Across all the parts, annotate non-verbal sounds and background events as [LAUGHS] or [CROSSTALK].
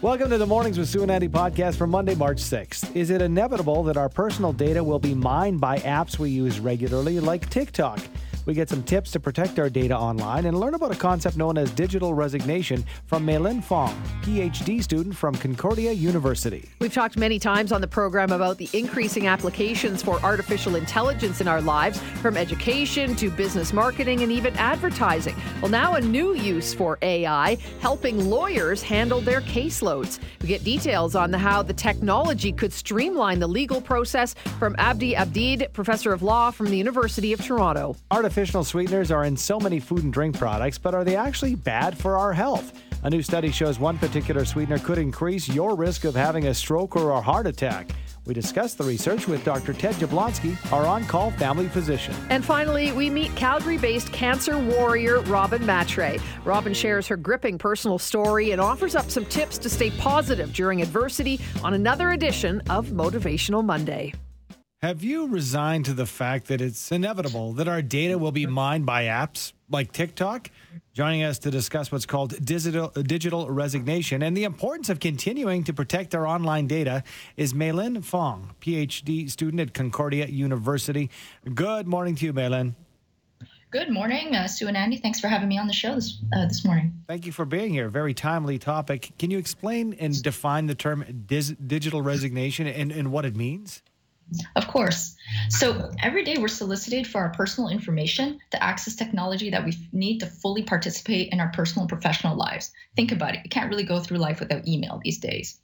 Welcome to the Mornings with Sue and Andy podcast for Monday, March 6th. Is it inevitable that our personal data will be mined by apps we use regularly, like TikTok? We get some tips to protect our data online and learn about a concept known as digital resignation from Meilin Fong, PhD student from Concordia University. We've talked many times on the program about the increasing applications for artificial intelligence in our lives, from education to business marketing and even advertising. Well, now a new use for AI, helping lawyers handle their caseloads. We get details on the, how the technology could streamline the legal process from Abdi Abdid, professor of law from the University of Toronto. Artificial artificial sweeteners are in so many food and drink products, but are they actually bad for our health? A new study shows one particular sweetener could increase your risk of having a stroke or a heart attack. We discuss the research with Dr. Ted Jablonski, our on call family physician. And finally, we meet Calgary based cancer warrior Robin Matre. Robin shares her gripping personal story and offers up some tips to stay positive during adversity on another edition of Motivational Monday. Have you resigned to the fact that it's inevitable that our data will be mined by apps like TikTok? Joining us to discuss what's called digital, digital resignation and the importance of continuing to protect our online data is Meilin Fong, PhD student at Concordia University. Good morning to you, Meilin. Good morning, uh, Sue and Andy. Thanks for having me on the show this, uh, this morning. Thank you for being here. Very timely topic. Can you explain and define the term dis- digital resignation and, and what it means? Of course. So every day we're solicited for our personal information to access technology that we need to fully participate in our personal and professional lives. Think about it. You can't really go through life without email these days.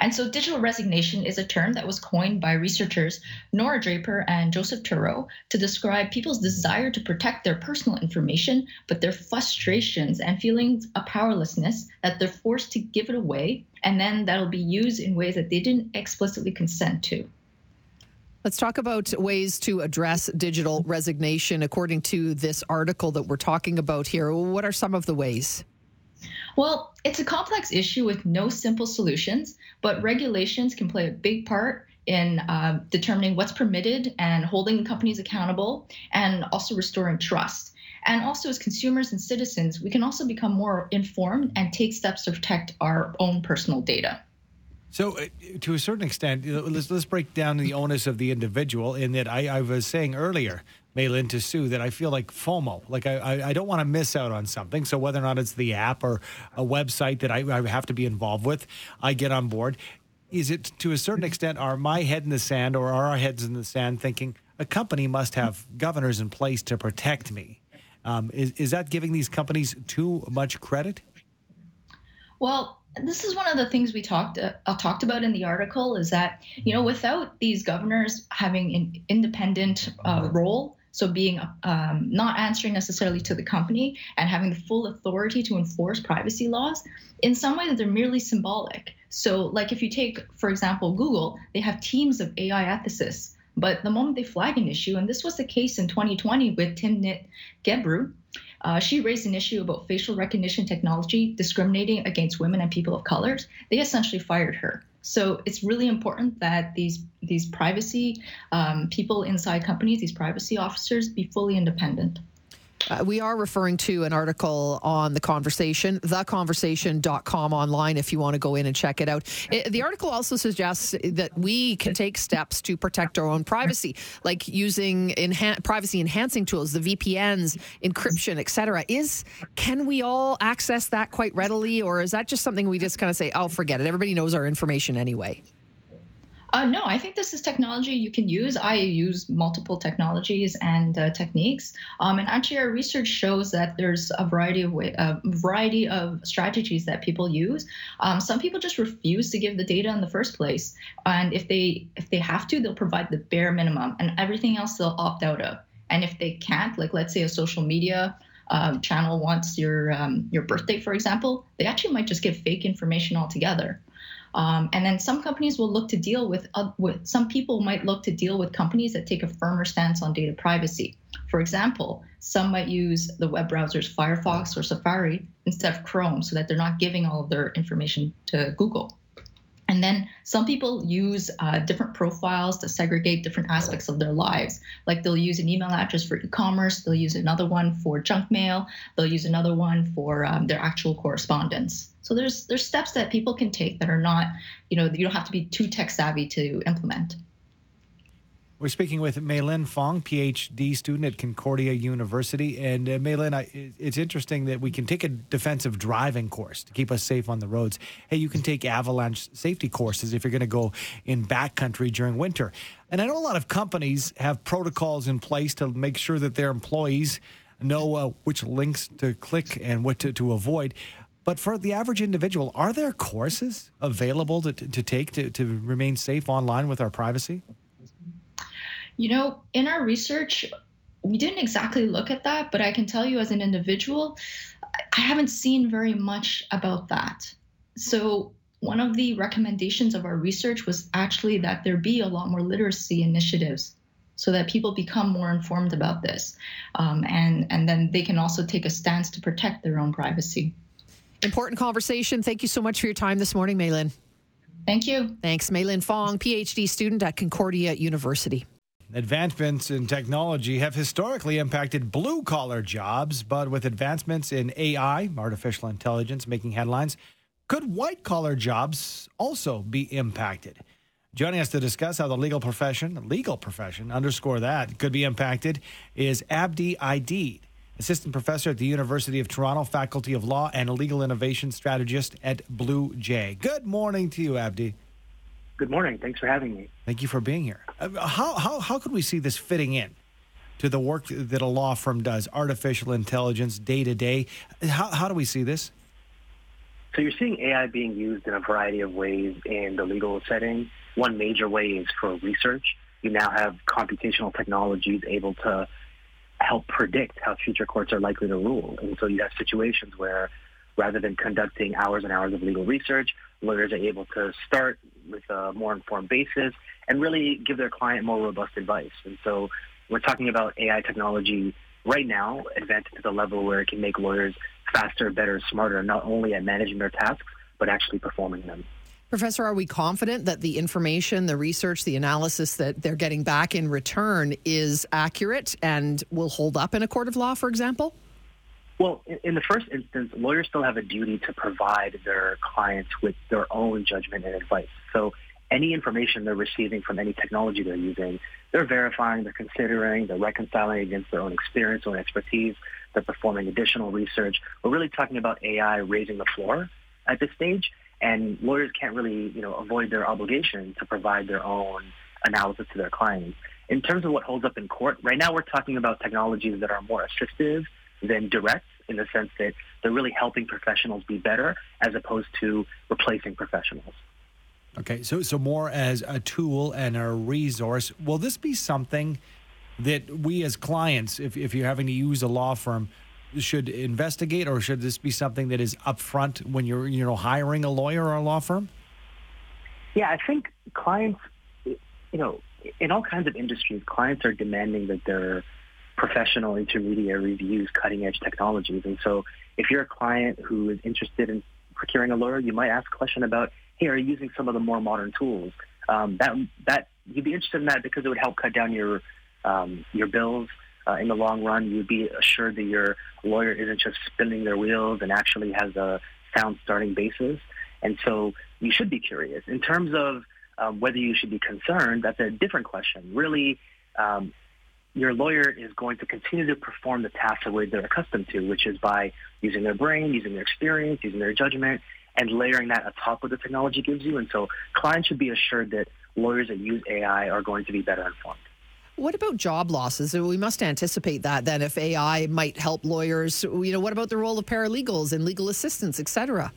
And so digital resignation is a term that was coined by researchers Nora Draper and Joseph Turow to describe people's desire to protect their personal information, but their frustrations and feelings of powerlessness that they're forced to give it away, and then that'll be used in ways that they didn't explicitly consent to. Let's talk about ways to address digital resignation according to this article that we're talking about here. What are some of the ways? Well, it's a complex issue with no simple solutions, but regulations can play a big part in uh, determining what's permitted and holding companies accountable and also restoring trust. And also, as consumers and citizens, we can also become more informed and take steps to protect our own personal data. So, uh, to a certain extent, let's let's break down the onus of the individual. In that, I, I was saying earlier, Meilin to Sue, that I feel like FOMO, like I, I don't want to miss out on something. So whether or not it's the app or a website that I, I have to be involved with, I get on board. Is it to a certain extent, are my head in the sand or are our heads in the sand thinking a company must have governors in place to protect me? Um, is, is that giving these companies too much credit? Well, this is one of the things we talked uh, talked about in the article is that you know without these governors having an independent uh, role so being um, not answering necessarily to the company and having the full authority to enforce privacy laws in some ways they're merely symbolic. So like if you take for example google they have teams of ai ethicists but the moment they flag an issue and this was the case in 2020 with timnit gebru uh, she raised an issue about facial recognition technology discriminating against women and people of colors. They essentially fired her. So it's really important that these these privacy um, people inside companies, these privacy officers, be fully independent. Uh, we are referring to an article on the conversation, theconversation.com online if you want to go in and check it out. It, the article also suggests that we can take steps to protect our own privacy, like using privacy enhancing tools, the VPNs, encryption, etc. Is can we all access that quite readily, or is that just something we just kind of say, "Oh, forget it. Everybody knows our information anyway." Uh, no, I think this is technology you can use. I use multiple technologies and uh, techniques, um, and actually, our research shows that there's a variety of way, a variety of strategies that people use. Um, some people just refuse to give the data in the first place, and if they if they have to, they'll provide the bare minimum, and everything else they'll opt out of. And if they can't, like let's say a social media um, channel wants your um, your birthday, for example, they actually might just give fake information altogether. Um, and then some companies will look to deal with, uh, with, some people might look to deal with companies that take a firmer stance on data privacy. For example, some might use the web browsers Firefox or Safari instead of Chrome so that they're not giving all of their information to Google. And then some people use uh, different profiles to segregate different aspects of their lives. Like they'll use an email address for e commerce, they'll use another one for junk mail, they'll use another one for um, their actual correspondence. So there's there's steps that people can take that are not, you know, you don't have to be too tech savvy to implement. We're speaking with Maylin Fong, PhD student at Concordia University. And uh, Maylin, it's interesting that we can take a defensive driving course to keep us safe on the roads. Hey, you can take avalanche safety courses if you're going to go in backcountry during winter. And I know a lot of companies have protocols in place to make sure that their employees know uh, which links to click and what to, to avoid. But for the average individual, are there courses available to, to take to, to remain safe online with our privacy? You know, in our research, we didn't exactly look at that, but I can tell you as an individual, I haven't seen very much about that. So, one of the recommendations of our research was actually that there be a lot more literacy initiatives so that people become more informed about this. Um, and, and then they can also take a stance to protect their own privacy. Important conversation. Thank you so much for your time this morning, Maylin. Thank you. Thanks, Maylin Fong, PhD student at Concordia University. Advancements in technology have historically impacted blue collar jobs, but with advancements in AI, artificial intelligence, making headlines, could white collar jobs also be impacted? Joining us to discuss how the legal profession, legal profession, underscore that, could be impacted is Abdi Aidid, assistant professor at the University of Toronto, Faculty of Law, and legal innovation strategist at Blue J. Good morning to you, Abdi. Good morning. Thanks for having me. Thank you for being here. How, how, how could we see this fitting in to the work that a law firm does, artificial intelligence, day to day? How, how do we see this? So you're seeing AI being used in a variety of ways in the legal setting. One major way is for research. You now have computational technologies able to help predict how future courts are likely to rule. And so you have situations where rather than conducting hours and hours of legal research, lawyers are able to start with a more informed basis and really give their client more robust advice. And so we're talking about AI technology right now advancing to the level where it can make lawyers faster, better, smarter, not only at managing their tasks, but actually performing them. Professor, are we confident that the information, the research, the analysis that they're getting back in return is accurate and will hold up in a court of law, for example? Well, in the first instance, lawyers still have a duty to provide their clients with their own judgment and advice. So any information they're receiving from any technology they're using, they're verifying, they're considering, they're reconciling against their own experience, own expertise, they're performing additional research. We're really talking about AI raising the floor at this stage, and lawyers can't really, you know, avoid their obligation to provide their own analysis to their clients. In terms of what holds up in court, right now we're talking about technologies that are more assistive than direct in the sense that they're really helping professionals be better as opposed to replacing professionals. Okay, so so more as a tool and a resource. Will this be something that we as clients, if, if you're having to use a law firm, should investigate, or should this be something that is upfront when you're you know hiring a lawyer or a law firm? Yeah, I think clients, you know, in all kinds of industries, clients are demanding that their professional intermediaries use cutting edge technologies. And so if you're a client who is interested in procuring a lawyer, you might ask a question about, you using some of the more modern tools? Um, that that you'd be interested in that because it would help cut down your um, your bills. Uh, in the long run, you'd be assured that your lawyer isn't just spinning their wheels and actually has a sound starting basis. And so you should be curious. In terms of um, whether you should be concerned, that's a different question. Really, um, your lawyer is going to continue to perform the tasks the way they're accustomed to, which is by using their brain, using their experience, using their judgment, and layering that atop what the technology gives you. And so clients should be assured that lawyers that use AI are going to be better informed. What about job losses? We must anticipate that then if AI might help lawyers, you know, what about the role of paralegals and legal assistants, et cetera?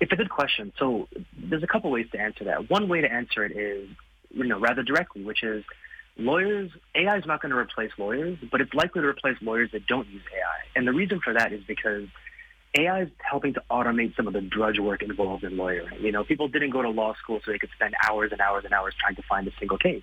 It's a good question. So there's a couple ways to answer that. One way to answer it is, you know, rather directly, which is lawyers, AI is not going to replace lawyers, but it's likely to replace lawyers that don't use AI. And the reason for that is because AI is helping to automate some of the drudge work involved in lawyering. You know, people didn't go to law school so they could spend hours and hours and hours trying to find a single case.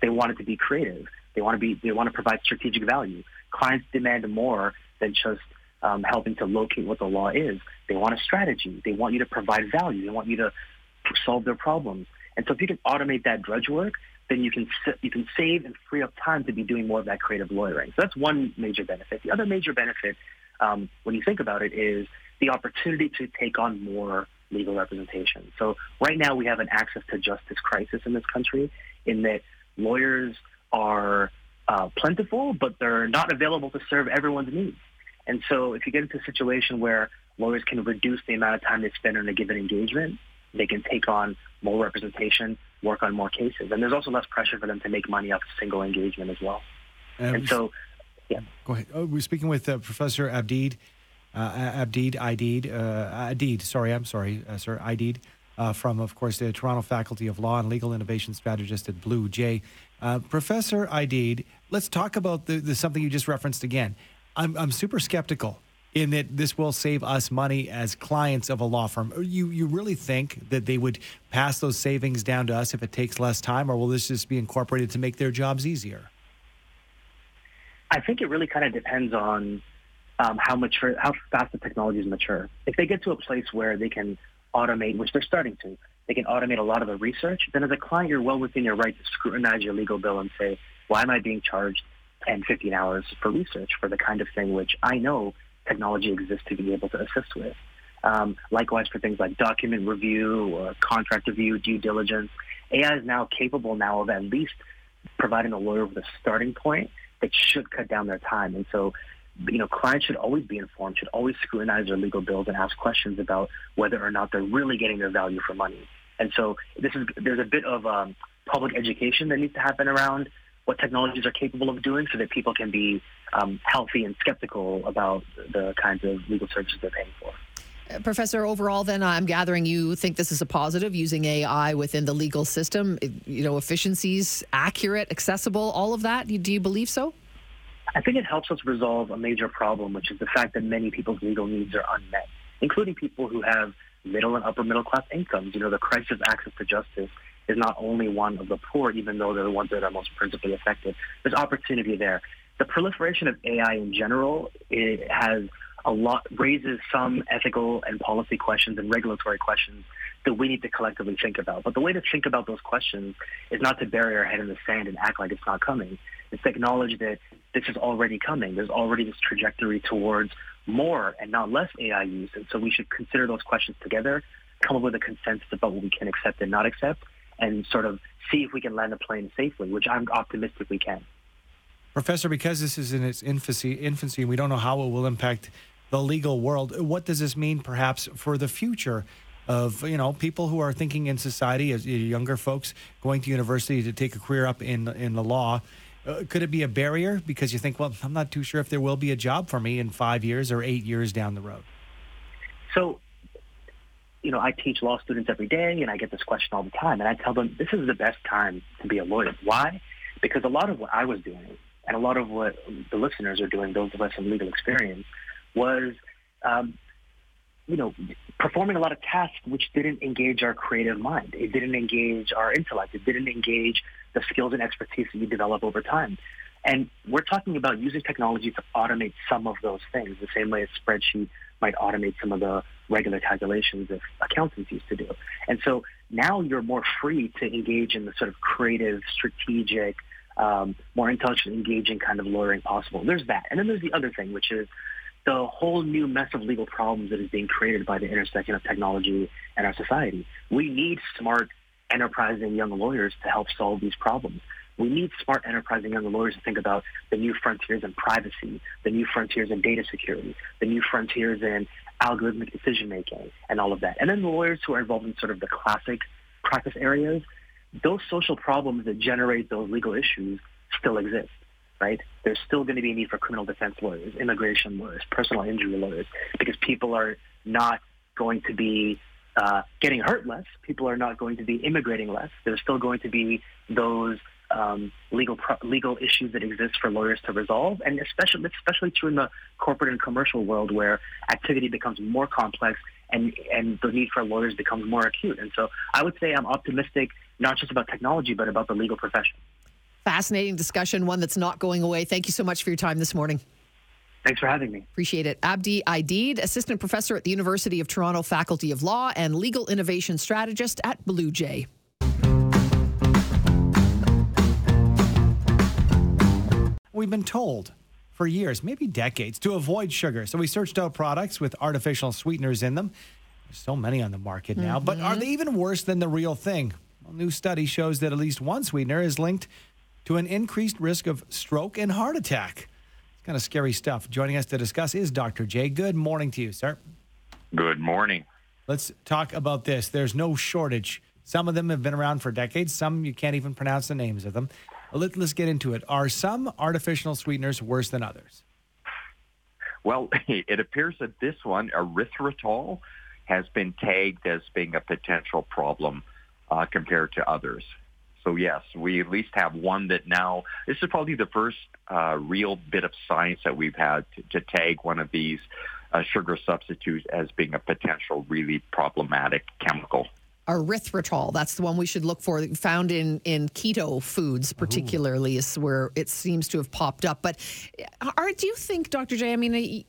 They wanted to be creative. They want to be. They want to provide strategic value. Clients demand more than just um, helping to locate what the law is. They want a strategy. They want you to provide value. They want you to solve their problems. And so if you can automate that drudge work, then you can you can save and free up time to be doing more of that creative lawyering. So that's one major benefit. The other major benefit, um, when you think about it, is the opportunity to take on more legal representation. So right now we have an access to justice crisis in this country, in that lawyers are uh, plentiful, but they're not available to serve everyone's needs. And so if you get into a situation where lawyers can reduce the amount of time they spend on a given engagement, they can take on more representation, work on more cases. And there's also less pressure for them to make money off a single engagement as well. Um, and so, yeah. Go ahead. Oh, we're speaking with uh, Professor Abdeed, uh, Abdeed, Ideed, uh, sorry, I'm sorry, uh, sir, Ideed, uh, from, of course, the Toronto Faculty of Law and Legal Innovation Strategist at Blue J. Uh, Professor Ideed, let's talk about the, the, something you just referenced again. I'm, I'm super skeptical in that this will save us money as clients of a law firm. You you really think that they would pass those savings down to us if it takes less time, or will this just be incorporated to make their jobs easier? I think it really kind of depends on um, how mature, how fast the technology is mature. If they get to a place where they can automate, which they're starting to, they can automate a lot of the research. Then, as a client, you're well within your right to scrutinize your legal bill and say, "Why am I being charged 10, 15 hours for research for the kind of thing which I know technology exists to be able to assist with. Um, likewise, for things like document review or contract review, due diligence, AI is now capable now of at least providing a lawyer with a starting point that should cut down their time. And so, you know, clients should always be informed, should always scrutinize their legal bills and ask questions about whether or not they're really getting their value for money. And so, this is there's a bit of um, public education that needs to happen around what technologies are capable of doing so that people can be um, healthy and skeptical about the kinds of legal services they're paying for. Uh, Professor, overall, then I'm gathering you think this is a positive using AI within the legal system. You know, efficiencies, accurate, accessible, all of that. Do you believe so? I think it helps us resolve a major problem, which is the fact that many people's legal needs are unmet, including people who have middle and upper middle class incomes. You know, the crisis of access to justice is not only one of the poor, even though they're the ones that are most principally affected. There's opportunity there. The proliferation of AI in general it has a lot raises some ethical and policy questions and regulatory questions that we need to collectively think about. But the way to think about those questions is not to bury our head in the sand and act like it's not coming. It's to acknowledge that this is already coming. There's already this trajectory towards more and not less AI use. And so we should consider those questions together, come up with a consensus about what we can accept and not accept, and sort of see if we can land a plane safely, which I'm optimistic we can. Professor, because this is in its infancy, infancy, we don't know how it will impact the legal world, what does this mean perhaps for the future of you know people who are thinking in society as younger folks going to university to take a career up in in the law? Uh, could it be a barrier because you think, well, I'm not too sure if there will be a job for me in five years or eight years down the road? So you know, I teach law students every day and I get this question all the time. And I tell them this is the best time to be a lawyer. Why? Because a lot of what I was doing and a lot of what the listeners are doing, those of us in legal experience, was, um, you know, performing a lot of tasks which didn't engage our creative mind. It didn't engage our intellect. It didn't engage the skills and expertise that you develop over time. And we're talking about using technology to automate some of those things, the same way a spreadsheet might automate some of the regular calculations that accountants used to do. And so now you're more free to engage in the sort of creative, strategic, um, more intelligent, engaging kind of lawyering possible. There's that. And then there's the other thing, which is the whole new mess of legal problems that is being created by the intersection of technology and our society. We need smart, enterprising young lawyers to help solve these problems. We need smart, enterprising young lawyers to think about the new frontiers in privacy, the new frontiers in data security, the new frontiers in algorithmic decision making, and all of that. And then the lawyers who are involved in sort of the classic practice areas, those social problems that generate those legal issues still exist, right? There's still going to be a need for criminal defense lawyers, immigration lawyers, personal injury lawyers, because people are not going to be uh, getting hurt less. People are not going to be immigrating less. There's still going to be those um, legal pro- legal issues that exist for lawyers to resolve, and especially especially true in the corporate and commercial world where activity becomes more complex and and the need for lawyers becomes more acute. And so I would say I'm optimistic not just about technology but about the legal profession. Fascinating discussion, one that's not going away. Thank you so much for your time this morning. Thanks for having me. Appreciate it. Abdi Aidid, assistant professor at the University of Toronto Faculty of Law and legal innovation strategist at Blue J. We've been told for years, maybe decades, to avoid sugar. So we searched out products with artificial sweeteners in them. There's so many on the market now, but are mm-hmm. they even worse than the real thing? A new study shows that at least one sweetener is linked to an increased risk of stroke and heart attack. It's kind of scary stuff. Joining us to discuss is Dr. Jay. Good morning to you, sir. Good morning. Let's talk about this. There's no shortage. Some of them have been around for decades, some you can't even pronounce the names of them. Let, us get into it. Are some artificial sweeteners worse than others? Well, [LAUGHS] it appears that this one, erythritol, has been tagged as being a potential problem uh, compared to others. So yes, we at least have one that now, this is probably the first uh, real bit of science that we've had to, to tag one of these uh, sugar substitutes as being a potential really problematic chemical erythritol. That's the one we should look for. Found in in keto foods, particularly, Ooh. is where it seems to have popped up. But are, do you think, Dr. J? I mean,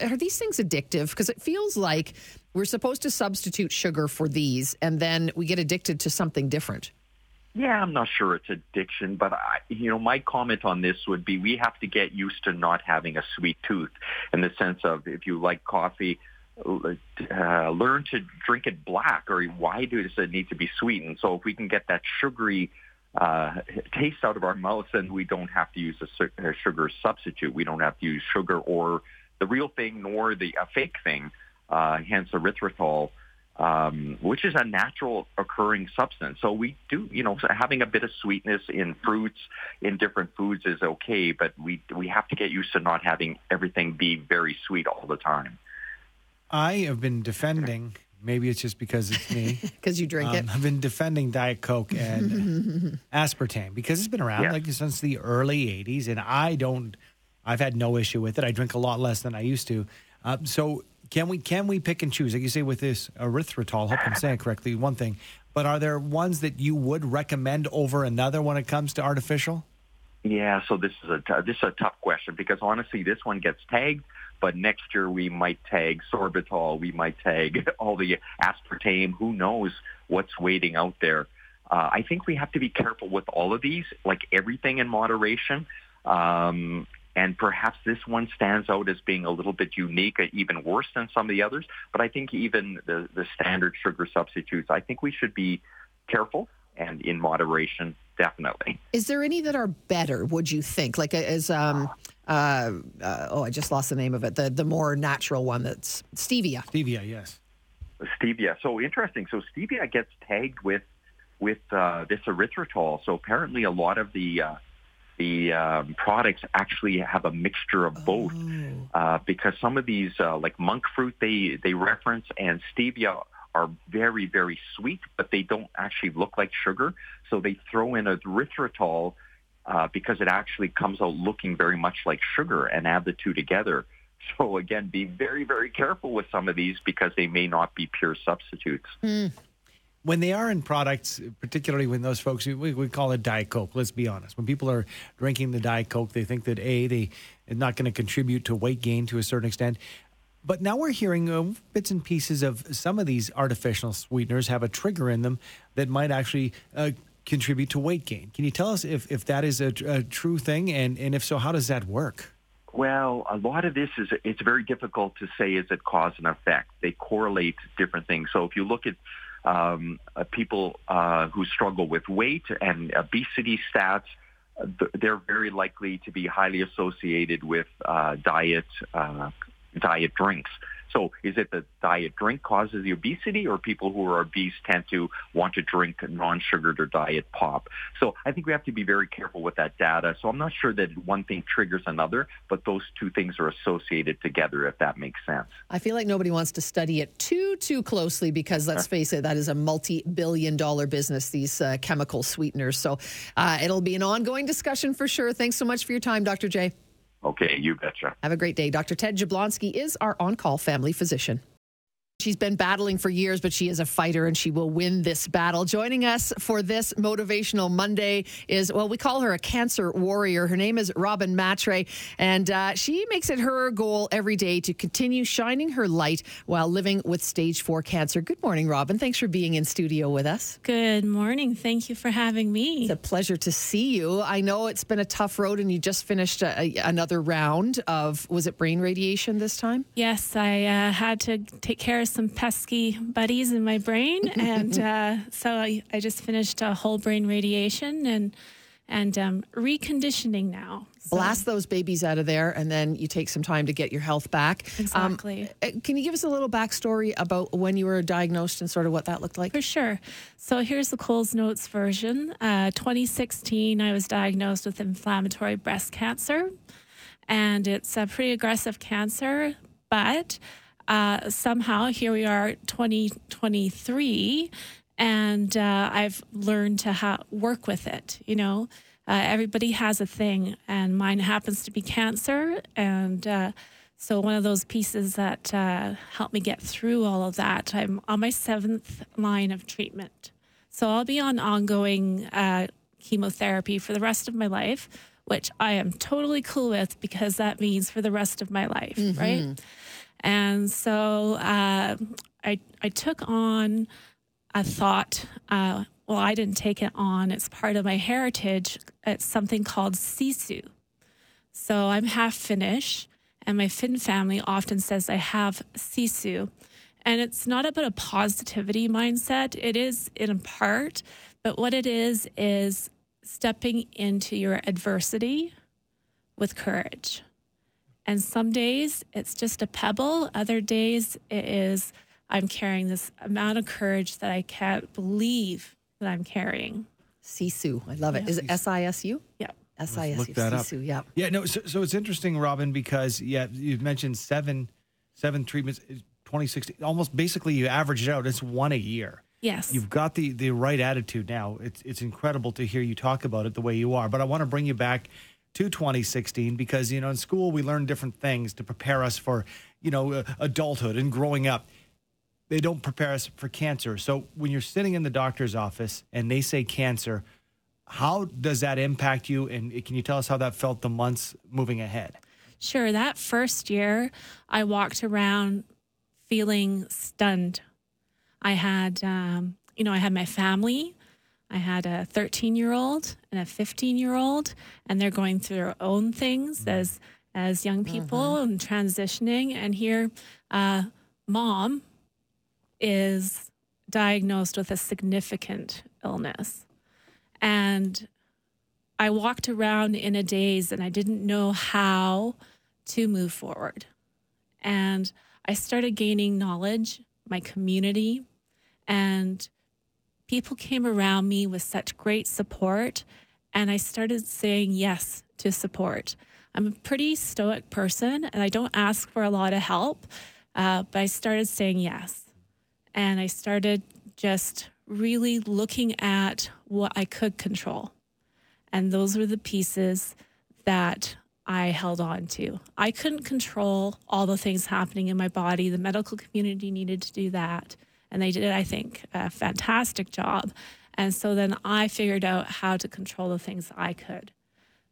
are these things addictive? Because it feels like we're supposed to substitute sugar for these, and then we get addicted to something different. Yeah, I'm not sure it's addiction, but I, you know, my comment on this would be we have to get used to not having a sweet tooth in the sense of if you like coffee, uh, learn to drink it black or why does it need to be sweetened? So if we can get that sugary uh, taste out of our mouth, then we don't have to use a, a, sugar substitute. We don't have to use sugar or the real thing nor the a fake thing, uh, hence erythritol, um, which is a natural occurring substance. So we do, you know, having a bit of sweetness in fruits, in different foods is okay, but we we have to get used to not having everything be very sweet all the time. I have been defending. Maybe it's just because it's me. [LAUGHS] Because you drink um, it. I've been defending Diet Coke and [LAUGHS] aspartame because it's been around yes. like since the early '80s, and I don't. I've had no issue with it. I drink a lot less than I used to. Uh, so can we can we pick and choose? Like you say with this erythritol. Hope I'm saying it correctly. One thing, but are there ones that you would recommend over another when it comes to artificial? Yeah, so this is a t- this is a tough question because honestly, this one gets tagged but next year we might tag sorbitol, we might tag [LAUGHS] all the aspartame. Who knows what's waiting out there? Uh, I think we have to be careful with all of these, like everything in moderation. Um, and perhaps this one stands out as being a little bit unique, uh, even worse than some of the others. But I think even the, the standard sugar substitutes, I think we should be careful and in moderation, definitely. Is there any that are better? Would you think? Like as um, uh, uh, oh, I just lost the name of it. The the more natural one that's stevia. Stevia, yes. Stevia. So interesting. So stevia gets tagged with with uh, this erythritol. So apparently, a lot of the uh, the um, products actually have a mixture of both, oh. uh, because some of these, uh, like monk fruit, they they reference and stevia are very very sweet, but they don't actually look like sugar. So they throw in erythritol uh, because it actually comes out looking very much like sugar and add the two together. So again, be very, very careful with some of these because they may not be pure substitutes. Mm. When they are in products, particularly when those folks, we, we call it Diet Coke, let's be honest. When people are drinking the Diet Coke, they think that A, they are not going to contribute to weight gain to a certain extent. But now we're hearing uh, bits and pieces of some of these artificial sweeteners have a trigger in them that might actually uh, contribute to weight gain. Can you tell us if, if that is a, a true thing? And, and if so, how does that work? Well, a lot of this is it's very difficult to say is it cause and effect. They correlate different things. So if you look at um, uh, people uh, who struggle with weight and obesity stats, they're very likely to be highly associated with uh, diet uh, diet drinks. So is it the diet drink causes the obesity or people who are obese tend to want to drink non-sugared or diet pop? So I think we have to be very careful with that data. So I'm not sure that one thing triggers another, but those two things are associated together, if that makes sense. I feel like nobody wants to study it too, too closely because let's face it, that is a multi-billion dollar business, these uh, chemical sweeteners. So uh, it'll be an ongoing discussion for sure. Thanks so much for your time, Dr. J. Okay, you betcha. Have a great day. Dr. Ted Jablonski is our on call family physician. She's been battling for years, but she is a fighter and she will win this battle. Joining us for this Motivational Monday is, well, we call her a cancer warrior. Her name is Robin Matre, and uh, she makes it her goal every day to continue shining her light while living with stage four cancer. Good morning, Robin. Thanks for being in studio with us. Good morning. Thank you for having me. It's a pleasure to see you. I know it's been a tough road, and you just finished a, a, another round of, was it brain radiation this time? Yes, I uh, had to take care of some pesky buddies in my brain, [LAUGHS] and uh, so I, I, just finished a whole brain radiation and and um, reconditioning now. So. Blast those babies out of there, and then you take some time to get your health back. Exactly. Um, can you give us a little backstory about when you were diagnosed and sort of what that looked like? For sure. So here's the Coles Notes version. Uh, 2016, I was diagnosed with inflammatory breast cancer, and it's a pretty aggressive cancer, but uh, somehow here we are 2023 and uh, i've learned to ha- work with it you know? Uh, everybody has a thing and mine happens to be cancer and uh, so one of those pieces that uh, helped me get through all of that i'm on my seventh line of treatment. So i'll be on ongoing uh, chemotherapy for the rest of my life which i am totally cool with because that means for the rest of my life mm-hmm. right and so uh, I, I took on a thought. Uh, well, I didn't take it on. It's part of my heritage. It's something called Sisu. So I'm half Finnish, and my Finn family often says I have Sisu. And it's not about a positivity mindset. It is in part, but what it is is stepping into your adversity with courage. And some days it's just a pebble, other days it is I'm carrying this amount of courage that I can't believe that I'm carrying. Sisu. I love it. Yeah. Is it S I S U? Yeah. S I S U. Look that Sisu, up. Yeah. Yeah. No. So, so it's interesting, Robin, because yeah, you've mentioned seven, seven treatments, eh, 2016. Almost basically, you average it out. It's one a year. Yes. You've got the the right attitude now. It's it's incredible to hear you talk about it the way you are. But I want to bring you back to 2016 because you know in school we learn different things to prepare us for you know uh, adulthood and growing up. They don't prepare us for cancer. So when you're sitting in the doctor's office and they say cancer how does that impact you? And can you tell us how that felt the months moving ahead? Sure. That first year i walked around feeling stunned. I had um, you know i had my family I had a 13 year old and a 15 year old, and they're going through their own things mm-hmm. as as young people mm-hmm. and transitioning. And here, uh, mom is diagnosed with a significant illness, and I walked around in a daze, and I didn't know how to move forward. And I started gaining knowledge, my community, and people came around me with such great support, and I started saying yes to support. I'm a pretty stoic person, and I don't ask for a lot of help, uh, but I started saying yes. And I started just really looking at what I could control. And those were the pieces that I held on to. I couldn't control all the things happening in my body. The medical community needed to do that. And they did, I think, a fantastic job. And so then I figured out how to control the things I could.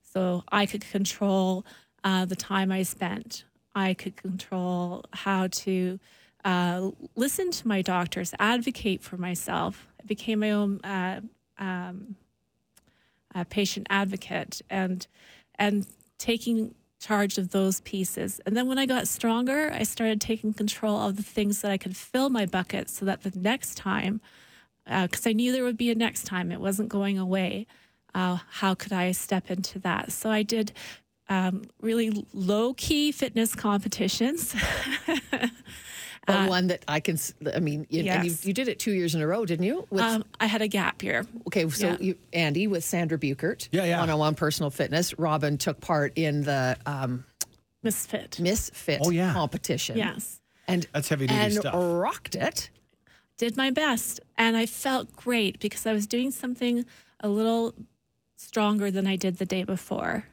So I could control uh, the time I spent. I could control how to uh, listen to my doctors, advocate for myself. I became my own uh, um, patient advocate, and and taking charge of those pieces. And then when I got stronger, I started taking control of the things that I could fill my bucket so that the next time, because uh, I knew there would be a next time, it wasn't going away. Uh, how could I step into that? So I did um, really low key fitness competitions. [LAUGHS] but uh, one that I can, I mean, you, yes. and you, you, did it two years in a row, didn't you? With, um, I had a gap year. Okay, so yeah. you, Andy with Sandra Buchert, yeah, yeah, one-on-one personal fitness. Robin took part in the um, Misfit Misfit oh, yeah. competition. Yes, and that's heavy duty and stuff. rocked it. Did my best, and I felt great because I was doing something a little stronger than I did the day before.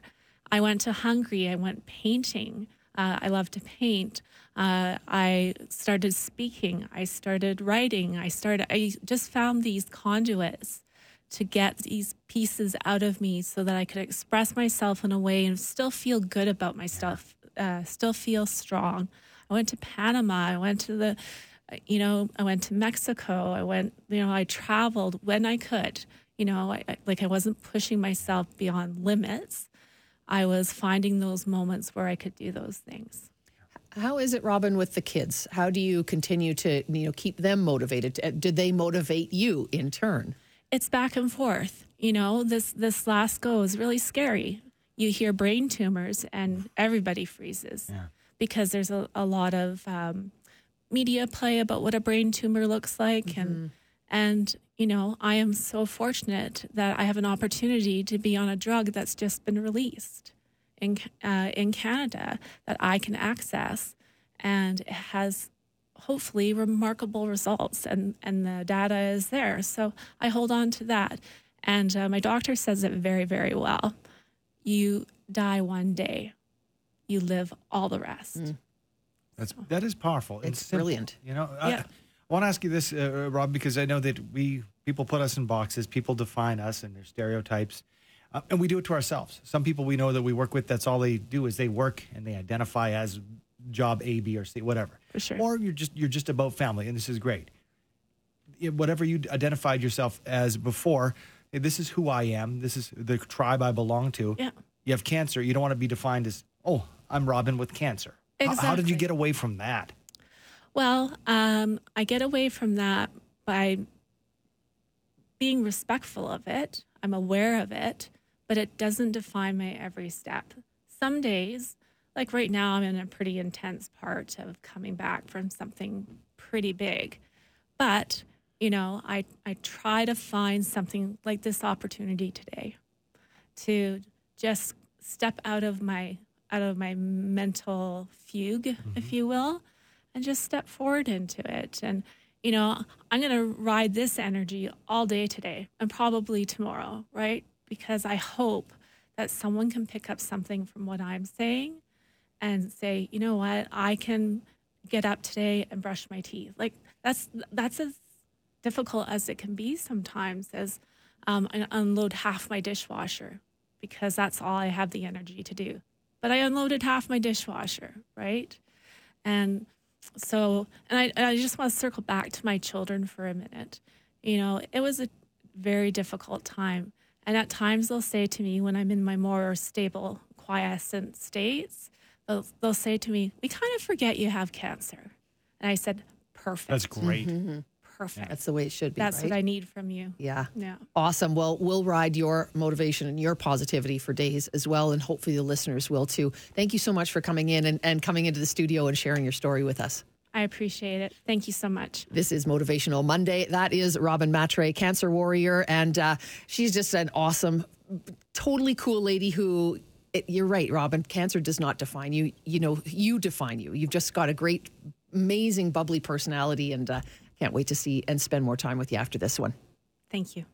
I went to Hungary. I went painting. Uh, I love to paint. Uh, I started speaking. I started writing. I started. I just found these conduits to get these pieces out of me so that I could express myself in a way and still feel good about myself, uh, still feel strong. I went to Panama. I went to the, you know, I went to Mexico. I went, you know, I traveled when I could. You know, I, I, like I wasn't pushing myself beyond limits. I was finding those moments where I could do those things. How is it, Robin, with the kids? How do you continue to you know keep them motivated? Uh, Did they motivate you in turn? It's back and forth. You know, this this last go is really scary. You hear brain tumors, and everybody freezes Yeah. because there's a, a lot of um, media play about what a brain tumor looks like, and and you know, I am so fortunate that I have an opportunity to be on a drug that's just been released in uh, in Canada that I can access, and it has hopefully remarkable results, and and the data is there. So I hold on to that, and uh, my doctor says it very very well. You die one day, you live all the rest. That's that is powerful. and It's simple, brilliant. You know, I, Yeah. I want to ask you this, uh, Rob, because I know that we people put us in boxes, people define us and their stereotypes, uh, and we do it to ourselves. Some people we know that we work with, that's all they do is they work and they identify as job A, B, or C, whatever. For sure. Or you're just you're just about family, and this is great. Whatever you identified yourself as before, hey, this is who I am. This is the tribe I belong to. Yeah. You have cancer. You don't want to be defined as, oh, I'm Robin with cancer. How- How, did you get away from that? Well, um, I get away from that by being respectful of it. I'm aware of it, but it doesn't define my every step. Some days, like right now, I'm in a pretty intense part of coming back from something pretty big. But, you know, I, I try to find something like this opportunity today to just step out of my out of my mental fugue, if mm-hmm. you will, and just step forward into it. And you know, I'm going to ride this energy all day today and probably tomorrow, right? Because I hope that someone can pick up something from what I'm saying and say, you know what, I can get up today and brush my teeth. Like that's that's as difficult as it can be sometimes. As um, I unload half my dishwasher because that's all I have the energy to do. But I unloaded half my dishwasher, right? And so, and I, and I just want to circle back to my children for a minute. You know, it was a very difficult time. And at times they'll say to me when I'm in my more stable, quiescent states, they'll, they'll say to me, We kind of forget you have cancer. And I said, Perfect. That's great. Mm-hmm. perfect. That's the way it should be. That's right? what I need from you. Yeah. Yeah. Awesome. Well, we'll ride your motivation and your positivity for days as well. And hopefully the listeners will too. Thank you so much for coming in and, and coming into the studio and sharing your story with us. I appreciate it. Thank you so much. This is Motivational Monday. That is Robin Matre, cancer warrior. And uh, she's just an awesome, totally cool lady who. It, you're right, Robin. Cancer does not define you. You know, you define you. You've just got a great, amazing, bubbly personality, and uh, can't wait to see and spend more time with you after this one. Thank you.